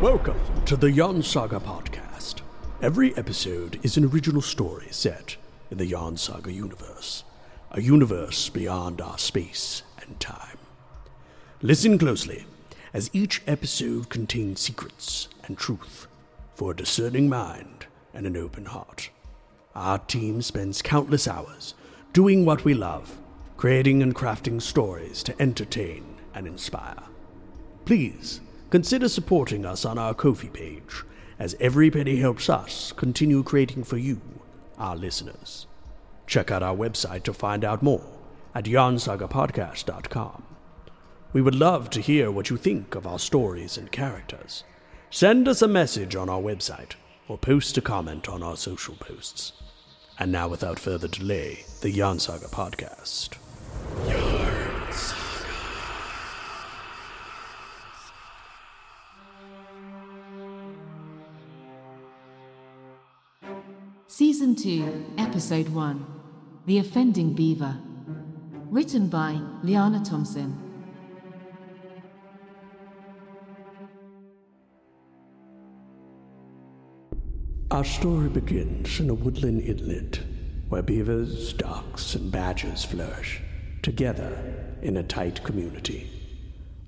Welcome to the Yarn Saga podcast. Every episode is an original story set in the Yarn Saga universe, a universe beyond our space and time. Listen closely, as each episode contains secrets and truth for a discerning mind and an open heart. Our team spends countless hours doing what we love, creating and crafting stories to entertain and inspire. Please consider supporting us on our Ko-fi page, as every penny helps us continue creating for you, our listeners. Check out our website to find out more at yarnsagapodcast.com. We would love to hear what you think of our stories and characters. Send us a message on our website or post a comment on our social posts. And now, without further delay, the Yarn Saga podcast. Season 2, Episode 1 The Offending Beaver. Written by Liana Thompson. Our story begins in a woodland inlet where beavers, ducks, and badgers flourish together in a tight community.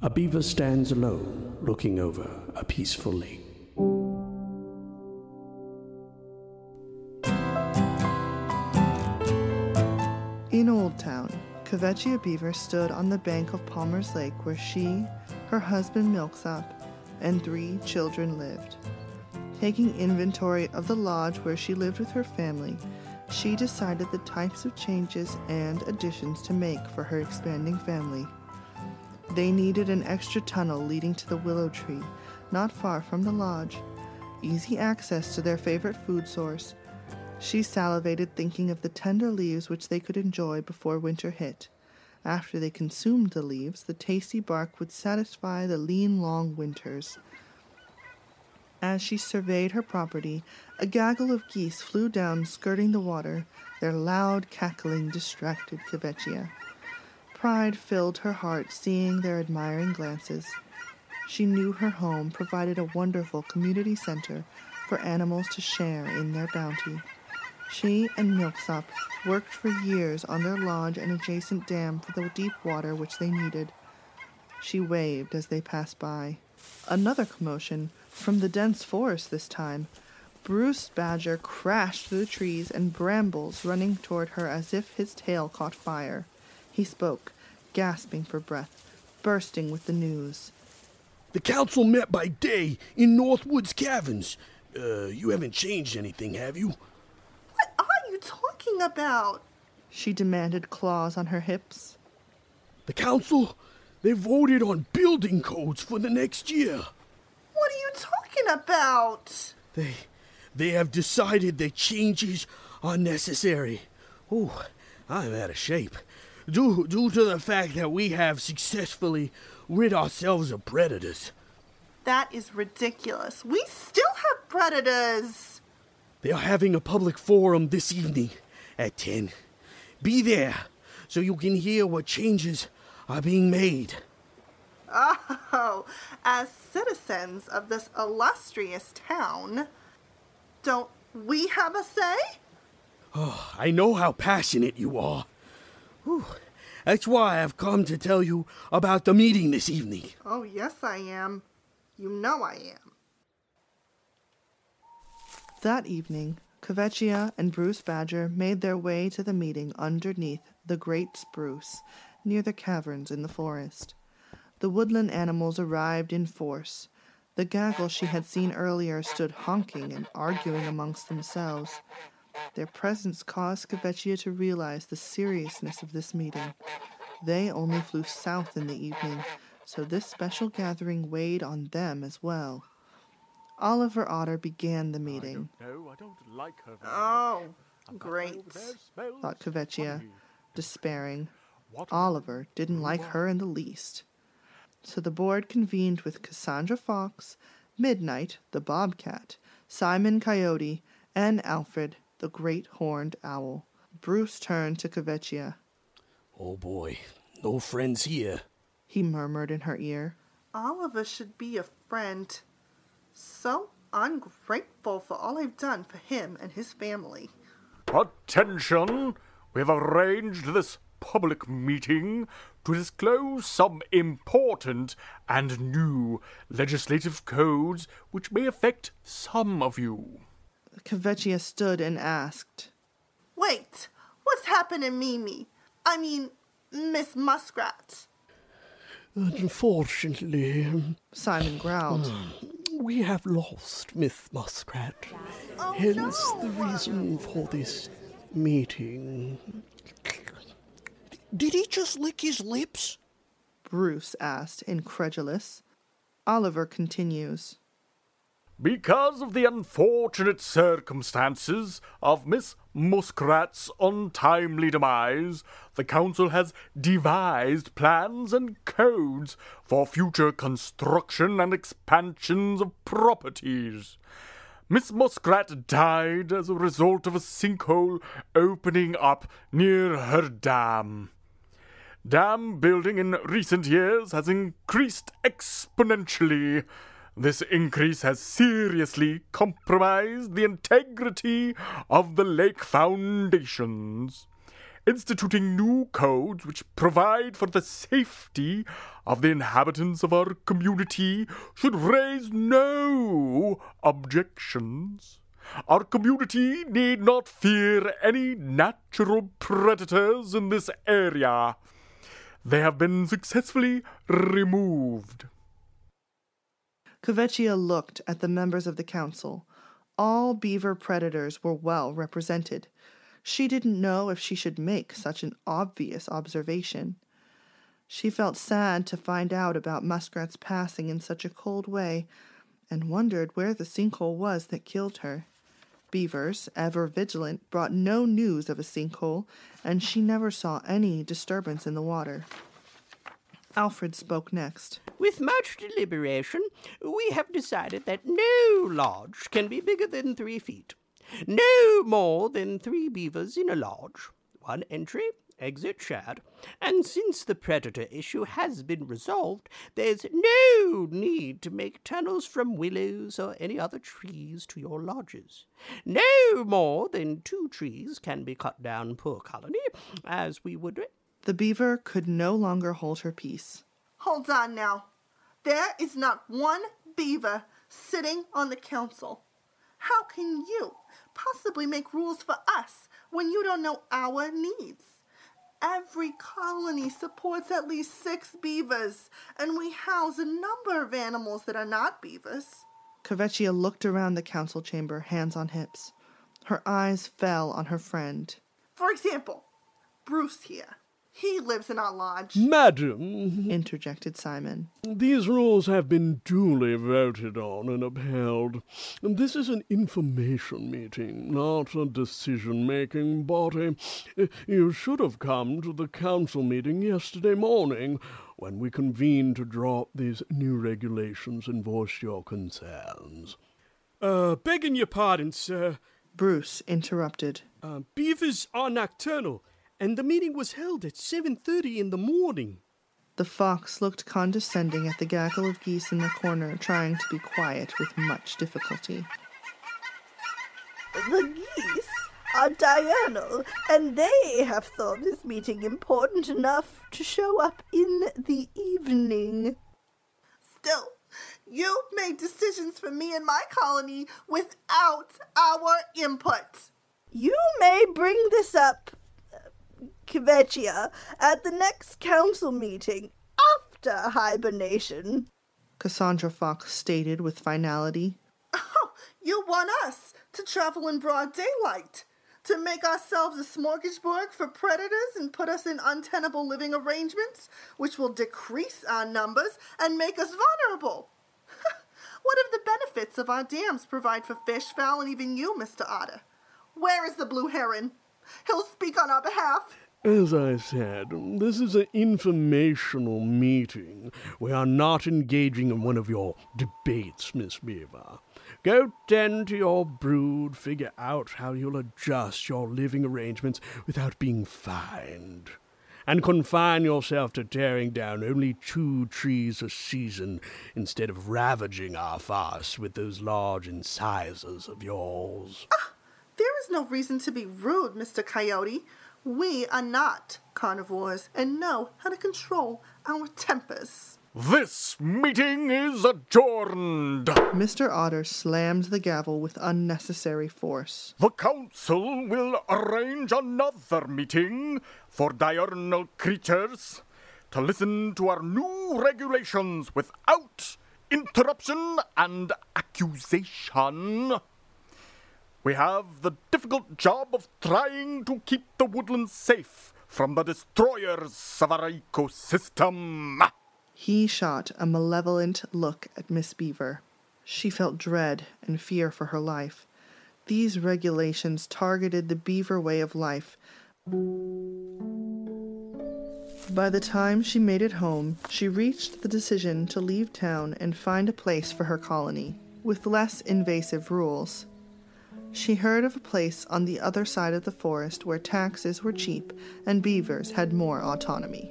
A beaver stands alone looking over a peaceful lake. Town, Kvetchia Beaver stood on the bank of Palmer's Lake where she, her husband Milksop, and three children lived. Taking inventory of the lodge where she lived with her family, she decided the types of changes and additions to make for her expanding family. They needed an extra tunnel leading to the willow tree, not far from the lodge, easy access to their favorite food source. She salivated thinking of the tender leaves which they could enjoy before winter hit. After they consumed the leaves, the tasty bark would satisfy the lean, long winters. As she surveyed her property, a gaggle of geese flew down, skirting the water. Their loud cackling distracted Kvetchia. Pride filled her heart seeing their admiring glances. She knew her home provided a wonderful community center for animals to share in their bounty. She and Milksop worked for years on their lodge and adjacent dam for the deep water which they needed. She waved as they passed by. Another commotion from the dense forest this time. Bruce Badger crashed through the trees and brambles, running toward her as if his tail caught fire. He spoke, gasping for breath, bursting with the news. The council met by day in Northwoods Caverns. Uh, you haven't changed anything, have you? What are you talking about? She demanded, claws on her hips. The council, they voted on building codes for the next year. What are you talking about? They, they have decided that changes are necessary. Oh, I'm out of shape. Due, due to the fact that we have successfully rid ourselves of predators. That is ridiculous. We still have predators. They are having a public forum this evening at 10. Be there so you can hear what changes are being made. Oh, as citizens of this illustrious town, don't we have a say? Oh, I know how passionate you are. Whew. That's why I've come to tell you about the meeting this evening. Oh, yes, I am. You know I am. That evening, Kvetchia and Bruce Badger made their way to the meeting underneath the great spruce near the caverns in the forest. The woodland animals arrived in force. The gaggle she had seen earlier stood honking and arguing amongst themselves. Their presence caused Kvetchia to realize the seriousness of this meeting. They only flew south in the evening, so this special gathering weighed on them as well. Oliver Otter began the meeting. No, I don't like her. very Oh, much. Oh, great. over there smells thought Kvetchia, despairing. What Oliver didn't like her in the least. So the board convened with Cassandra Fox, Midnight, the bobcat, Simon Coyote, and Alfred, the great horned owl. Bruce turned to Kvetchia. Oh boy, no friends here. He murmured in her ear. All of us should be a friend. So ungrateful for all I've done for him and his family. Attention! We have arranged this public meeting to disclose some important and new legislative codes which may affect some of you. Kvetchia stood and asked, Wait, what's happening, Mimi? I mean, Miss Muskrat. Unfortunately, um, Simon growled. Hmm, we have lost Miss Muskrat. Oh, Hence no. the reason for this meeting. Did he just lick his lips? Bruce asked, incredulous. Oliver continues. Because of the unfortunate circumstances of Miss Muskrat's untimely demise, the Council has devised plans and codes for future construction and expansions of properties. Miss Muskrat died as a result of a sinkhole opening up near her dam. Dam building in recent years has increased exponentially. This increase has seriously compromised the integrity of the lake foundations. Instituting new codes which provide for the safety of the inhabitants of our community should raise no objections. Our community need not fear any natural predators in this area. They have been successfully removed. Kvetchia looked at the members of the council. All beaver predators were well represented. She didn't know if she should make such an obvious observation. She felt sad to find out about Muskrat's passing in such a cold way, and wondered where the sinkhole was that killed her. Beavers, ever vigilant, brought no news of a sinkhole, and she never saw any disturbance in the water. Alfred spoke next. With much deliberation, we have decided that no lodge can be bigger than three feet. No more than three beavers in a lodge. One entry, exit shared. And since the predator issue has been resolved, there's no need to make tunnels from willows or any other trees to your lodges. No more than two trees can be cut down per colony, as we would The beaver could no longer hold her peace. Hold on now. There is not one beaver sitting on the council. How can you possibly make rules for us when you don't know our needs? Every colony supports at least six beavers, and we house a number of animals that are not beavers. Kvetchia looked around the council chamber, hands on hips. Her eyes fell on her friend. For example, Bruce here. He lives in our lodge. Madam, Interjected Simon. these rules have been duly voted on and upheld. This is an information meeting, not a decision making body. You should have come to the council meeting yesterday morning when we convened to draw up these new regulations and voice your concerns. Uh, begging your pardon, sir. Bruce interrupted. Uh, beavers are nocturnal, and the meeting was held at 7.30 in the morning. The fox looked condescending at the gaggle of geese in the corner, trying to be quiet with much difficulty. The geese are diurnal, and they have thought this meeting important enough to show up in the evening. Still, you made decisions for me and my colony without our input. You may bring this up, Kvetchia, at the next council meeting after hibernation. Cassandra Fox stated with finality. Oh, you want us to travel in broad daylight, to make ourselves a smorgasbord for predators and put us in untenable living arrangements, which will decrease our numbers and make us vulnerable. what if the benefits of our dams provide for fish, fowl, and even you, Mr. Otter? Where is the blue heron? He'll speak on our behalf. As I said, this is an informational meeting. We are not engaging in one of your debates, Miss Beaver. Go tend to your brood, figure out how you'll adjust your living arrangements without being fined. and confine yourself to tearing down only two trees a season instead of ravaging our forests with those large incisors of yours. Ah, There is no reason to be rude, Mr. Coyote. We are not carnivores and know how to control our tempers. This meeting is adjourned. Mr. Otter slammed the gavel with unnecessary force. The council will arrange another meeting for diurnal creatures to listen to our new regulations without interruption and accusation. We have the difficult job of trying to keep the woodlands safe from the destroyers of our ecosystem. He shot a malevolent look at Miss Beaver. She felt dread and fear for her life. These regulations targeted the beaver way of life. By the time she made it home, she reached the decision to leave town and find a place for her colony, with less invasive rules. She heard of a place on the other side of the forest where taxes were cheap and beavers had more autonomy.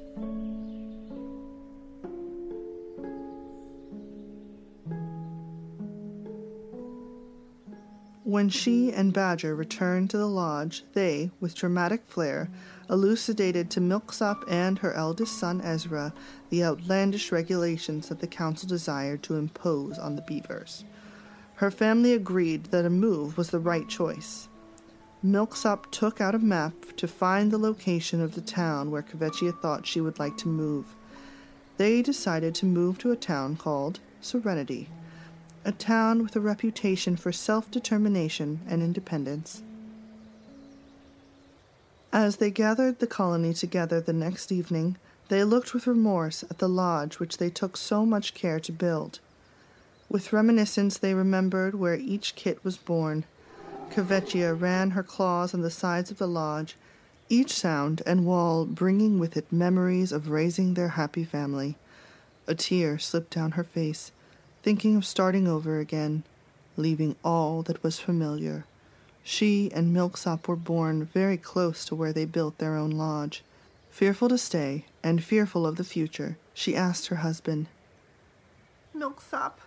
When she and Badger returned to the lodge, they, with dramatic flair, elucidated to Milksop and her eldest son Ezra the outlandish regulations that the council desired to impose on the beavers. Her family agreed that a move was the right choice. Milksop took out a map to find the location of the town where Kvetchia thought she would like to move. They decided to move to a town called Serenity a town with a reputation for self determination and independence. As they gathered the colony together the next evening, they looked with remorse at the lodge which they took so much care to build. With reminiscence, they remembered where each kit was born. Kvetchia ran her claws on the sides of the lodge, each sound and wall bringing with it memories of raising their happy family. A tear slipped down her face thinking of starting over again, leaving all that was familiar. She and Milksop were born very close to where they built their own lodge. Fearful to stay, and fearful of the future, she asked her husband, Milksop,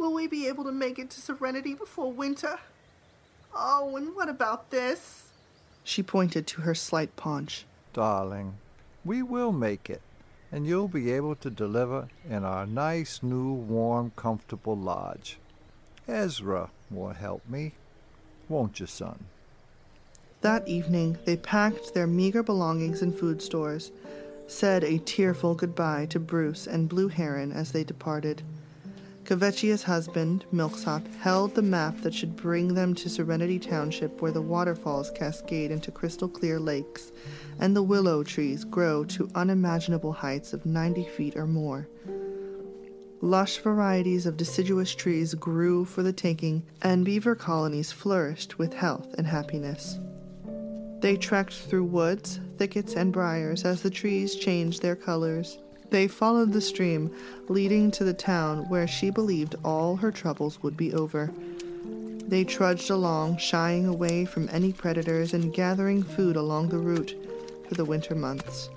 will we be able to make it to Serenity before winter? Oh, and what about this? She pointed to her slight paunch. Darling, we will make it and you'll be able to deliver in our nice, new, warm, comfortable lodge. Ezra will help me, won't you, son? That evening, they packed their meager belongings in food stores, said a tearful goodbye to Bruce and Blue Heron as they departed. Kvetchia's husband, Milksop, held the map that should bring them to Serenity Township where the waterfalls cascade into crystal clear lakes and the willow trees grow to unimaginable heights of 90 feet or more. Lush varieties of deciduous trees grew for the taking, and beaver colonies flourished with health and happiness. They trekked through woods, thickets, and briars as the trees changed their colors. They followed the stream leading to the town where she believed all her troubles would be over. They trudged along, shying away from any predators and gathering food along the route for the winter months.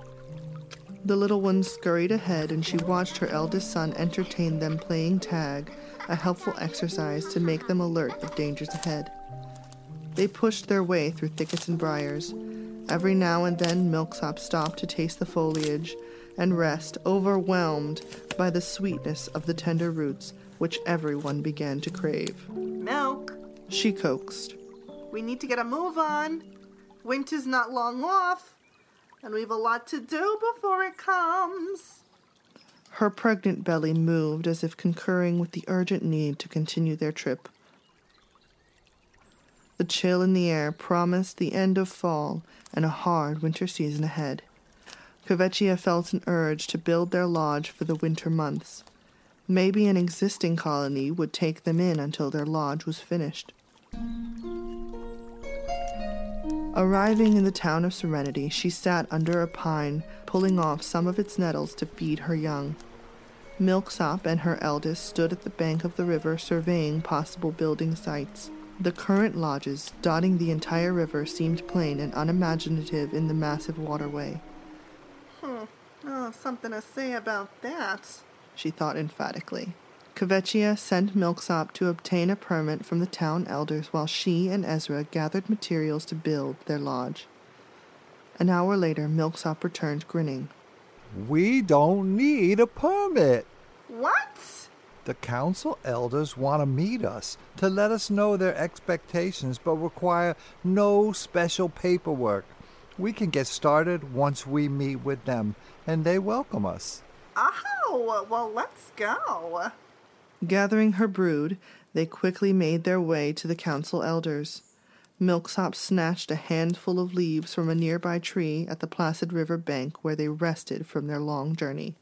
The little one scurried ahead, and she watched her eldest son entertain them playing tag, a helpful exercise to make them alert of dangers ahead. They pushed their way through thickets and briars. Every now and then, Milksop stopped to taste the foliage and rest, overwhelmed by the sweetness of the tender roots which everyone began to crave. Milk, She coaxed. we need to get a move on. Winter's not long off, and we've a lot to do before it comes. Her pregnant belly moved as if concurring with the urgent need to continue their trip. The chill in the air promised the end of fall and a hard winter season ahead. Kvetchia felt an urge to build their lodge for the winter months. Maybe an existing colony would take them in until their lodge was finished. Arriving in the town of Serenity, she sat under a pine, pulling off some of its nettles to feed her young. Milksop and her eldest stood at the bank of the river surveying possible building sites. The current lodges dotting the entire river seemed plain and unimaginative in the massive waterway. Have something to say about that. She thought emphatically. Kvetchia sent Milksop to obtain a permit from the town elders while she and Ezra gathered materials to build their lodge. An hour later, Milksop returned grinning. We don't need a permit. What? The council elders want to meet us to let us know their expectations, but require no special paperwork. We can get started once we meet with them, and they welcome us. Oh, well, let's go. Gathering her brood, they quickly made their way to the council elders. Milksop snatched a handful of leaves from a nearby tree at the placid river bank where they rested from their long journey.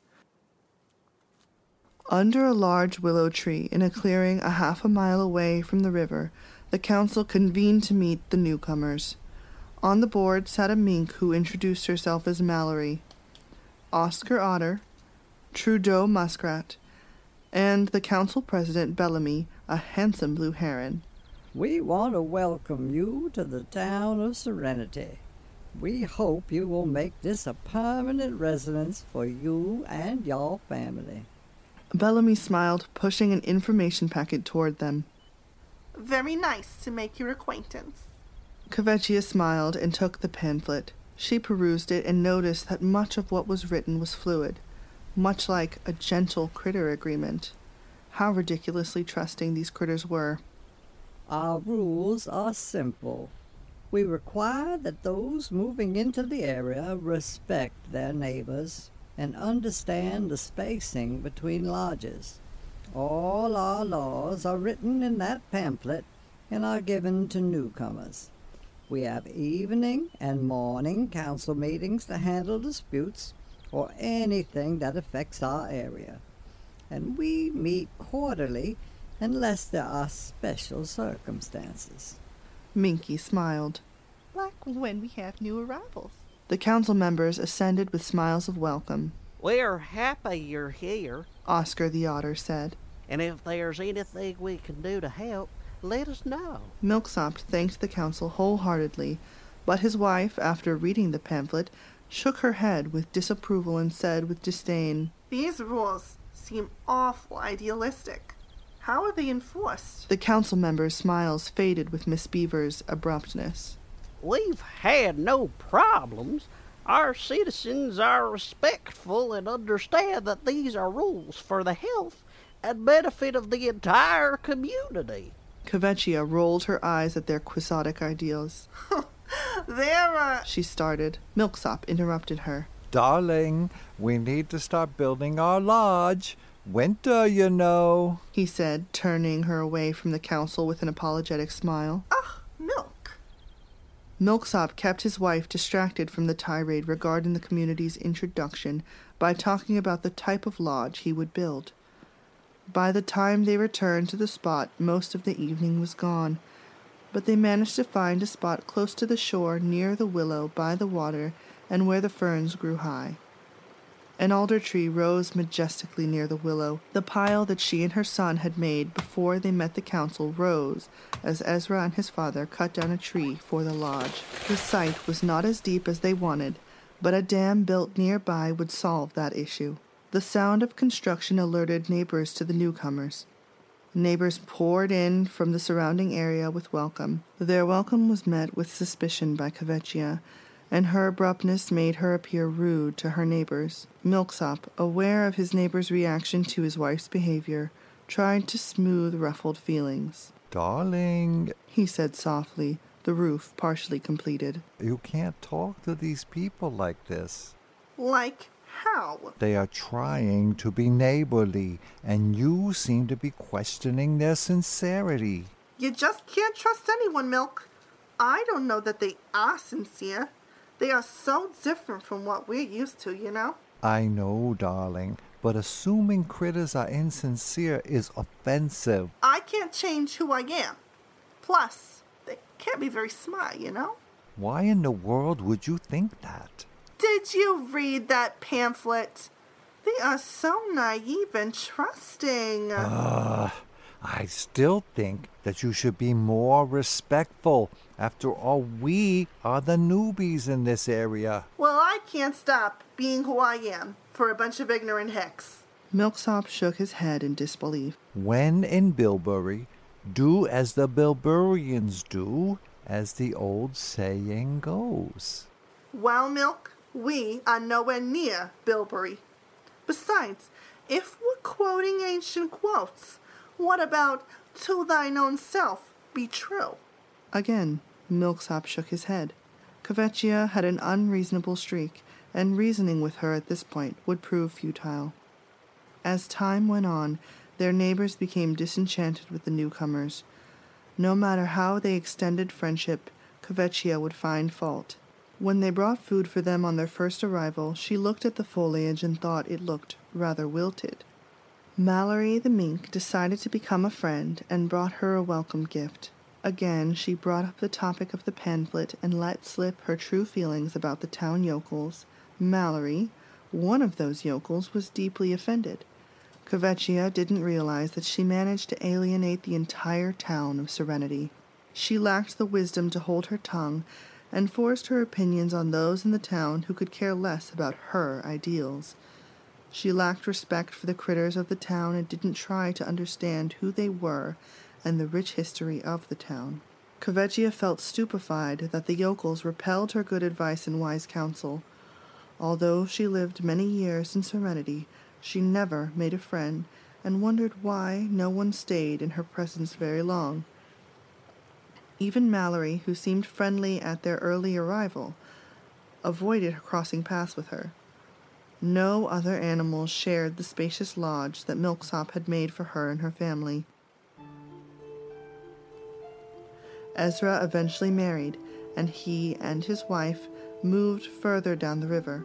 Under a large willow tree in a clearing a half a mile away from the river, the council convened to meet the newcomers. On the board sat a mink who introduced herself as Mallory, Oscar Otter, Trudeau Muskrat, and the council president Bellamy, a handsome blue heron. We want to welcome you to the town of Serenity. We hope you will make this a permanent residence for you and your family. Bellamy smiled, pushing an information packet toward them. Very nice to make your acquaintance. Kvetchia smiled and took the pamphlet. She perused it and noticed that much of what was written was fluid, much like a gentle critter agreement. How ridiculously trusting these critters were. Our rules are simple. We require that those moving into the area respect their neighbors and understand the spacing between lodges. All our laws are written in that pamphlet and are given to newcomers. We have evening and morning council meetings to handle disputes or anything that affects our area. And we meet quarterly unless there are special circumstances. Minky smiled. Like when we have new arrivals. The council members ascended with smiles of welcome. We're happy you're here, Oscar the otter said. and if there's anything we can do to help, let us know. Milksop thanked the council wholeheartedly, but his wife, after reading the pamphlet, shook her head with disapproval and said with disdain, These rules seem awful idealistic. How are they enforced? The council members' smiles faded with Miss Beaver's abruptness. We've had no problems. Our citizens are respectful and understand that these are rules for the health and benefit of the entire community. Kvetchia rolled her eyes at their quixotic ideals. They're, uh, She started. Milksop interrupted her. Darling, we need to start building our lodge. Winter, you know. He said, turning her away from the council with an apologetic smile. ugh, milk. Milksop kept his wife distracted from the tirade regarding the community's introduction by talking about the type of lodge he would build. By the time they returned to the spot, most of the evening was gone, but they managed to find a spot close to the shore near the willow by the water and where the ferns grew high. An alder tree rose majestically near the willow. The pile that she and her son had made before they met the council rose as Ezra and his father cut down a tree for the lodge. The site was not as deep as they wanted, but a dam built nearby would solve that issue. The sound of construction alerted neighbors to the newcomers. Neighbors poured in from the surrounding area with welcome. Their welcome was met with suspicion by Kvetchia, and her abruptness made her appear rude to her neighbors. Milksop, aware of his neighbor's reaction to his wife's behavior, tried to smooth ruffled feelings. Darling, He said softly, the roof partially completed. you can't talk to these people like this. Like how? They are trying to be neighborly, and you seem to be questioning their sincerity. You just can't trust anyone, Milk. I don't know that they are sincere. They are so different from what we're used to, you know? I know, darling, but assuming critters are insincere is offensive. I can't change who I am. Plus, they can't be very smart, you know? Why in the world would you think that? Did you read that pamphlet? They are so naive and trusting. Ugh, I still think that you should be more respectful. After all, we are the newbies in this area. Well, I can't stop being who I am for a bunch of ignorant hicks. Milksop shook his head in disbelief. When in Bilberry, do as the Bilburians do, as the old saying goes. Well, Milk, we are nowhere near Bilberry. Besides, if we're quoting ancient quotes, what about to thine own self be true? Again, Milksop shook his head. Kvetchia had an unreasonable streak, and reasoning with her at this point would prove futile. As time went on, their neighbors became disenchanted with the newcomers. No matter how they extended friendship, Kvetchia would find fault. When they brought food for them on their first arrival, she looked at the foliage and thought it looked rather wilted. Mallory the mink decided to become a friend and brought her a welcome gift. Again, she brought up the topic of the pamphlet and let slip her true feelings about the town yokels. Mallory, one of those yokels, was deeply offended. Kvetchia didn't realize that she managed to alienate the entire town of Serenity. She lacked the wisdom to hold her tongue and forced her opinions on those in the town who could care less about her ideals. She lacked respect for the critters of the town and didn't try to understand who they were and the rich history of the town. Kvetchia felt stupefied that the yokels repelled her good advice and wise counsel. Although she lived many years in serenity, she never made a friend and wondered why no one stayed in her presence very long. Even Mallory, who seemed friendly at their early arrival, avoided crossing paths with her. No other animals shared the spacious lodge that Milksop had made for her and her family. Ezra eventually married, and he and his wife moved further down the river.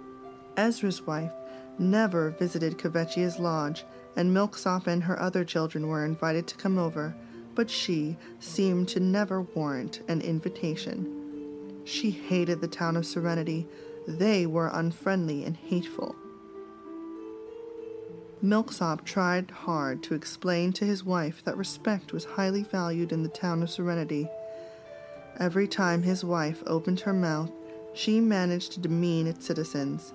Ezra's wife never visited Kvetchia's lodge, and Milksop and her other children were invited to come over, but she seemed to never warrant an invitation. She hated the town of Serenity. They were unfriendly and hateful. Milksop tried hard to explain to his wife that respect was highly valued in the town of Serenity. Every time his wife opened her mouth, she managed to demean its citizens.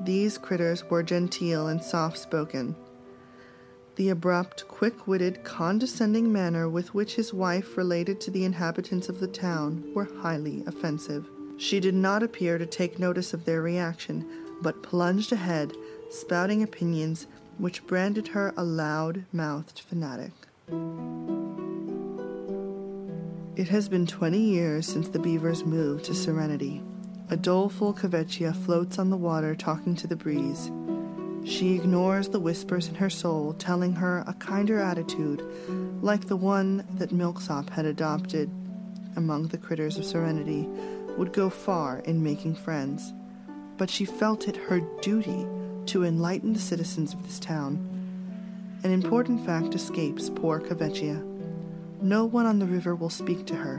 These critters were genteel and soft spoken. The abrupt, quick witted, condescending manner with which his wife related to the inhabitants of the town were highly offensive. She did not appear to take notice of their reaction, but plunged ahead spouting opinions which branded her a loud mouthed fanatic. It has been 20 years since the beavers moved to Serenity. A doleful Kvetchia floats on the water talking to the breeze. She ignores the whispers in her soul, telling her a kinder attitude, like the one that Milksop had adopted among the critters of Serenity, would go far in making friends. But she felt it her duty to enlighten the citizens of this town. An important fact escapes poor Kvetchia. No one on the river will speak to her.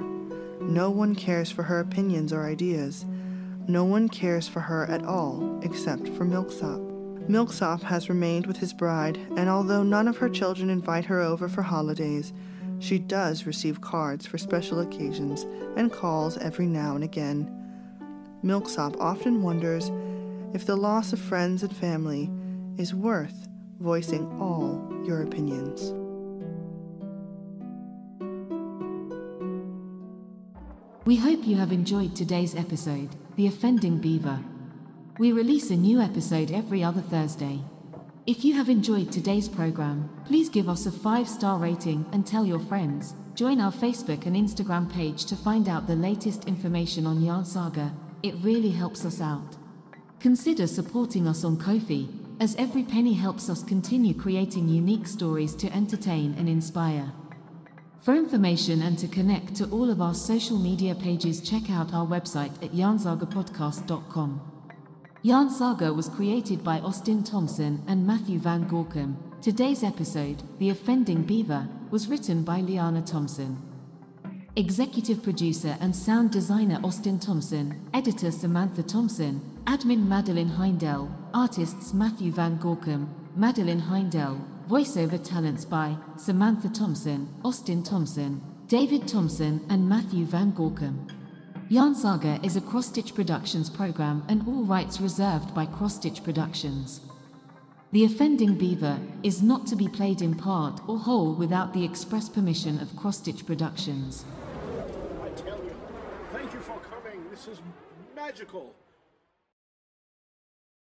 No one cares for her opinions or ideas. No one cares for her at all except for Milksop. Milksop has remained with his bride, and although none of her children invite her over for holidays, she does receive cards for special occasions and calls every now and again. Milksop often wonders if the loss of friends and family is worth voicing all your opinions. We hope you have enjoyed today's episode, The Offending Beaver. We release a new episode every other Thursday. If you have enjoyed today's program, please give us a five star rating and tell your friends. Join our Facebook and Instagram page to find out the latest information on Yarn Saga. It really helps us out. Consider supporting us on Ko-fi, as every penny helps us continue creating unique stories to entertain and inspire. For information and to connect to all of our social media pages, check out our website at yarnsagapodcast.com. Yarn Saga was created by Austin Thompson and Matthew Van Gorkum. Today's episode, The Offending Beaver, was written by Liana Thompson. Executive producer and sound designer Austin Thompson, editor Samantha Thompson, admin Madeline Heindel, artists Matthew Van Gorkum, Madeline Heindel, Voiceover talents by Samantha Thompson, Austin Thompson, David Thompson, and Matthew Van Gorkum. Yarn Saga is a Cross Stitch Productions program and all rights reserved by Cross Stitch Productions. The offending beaver is not to be played in part or whole without the express permission of Cross Stitch Productions. I tell you, thank you for coming. This is magical.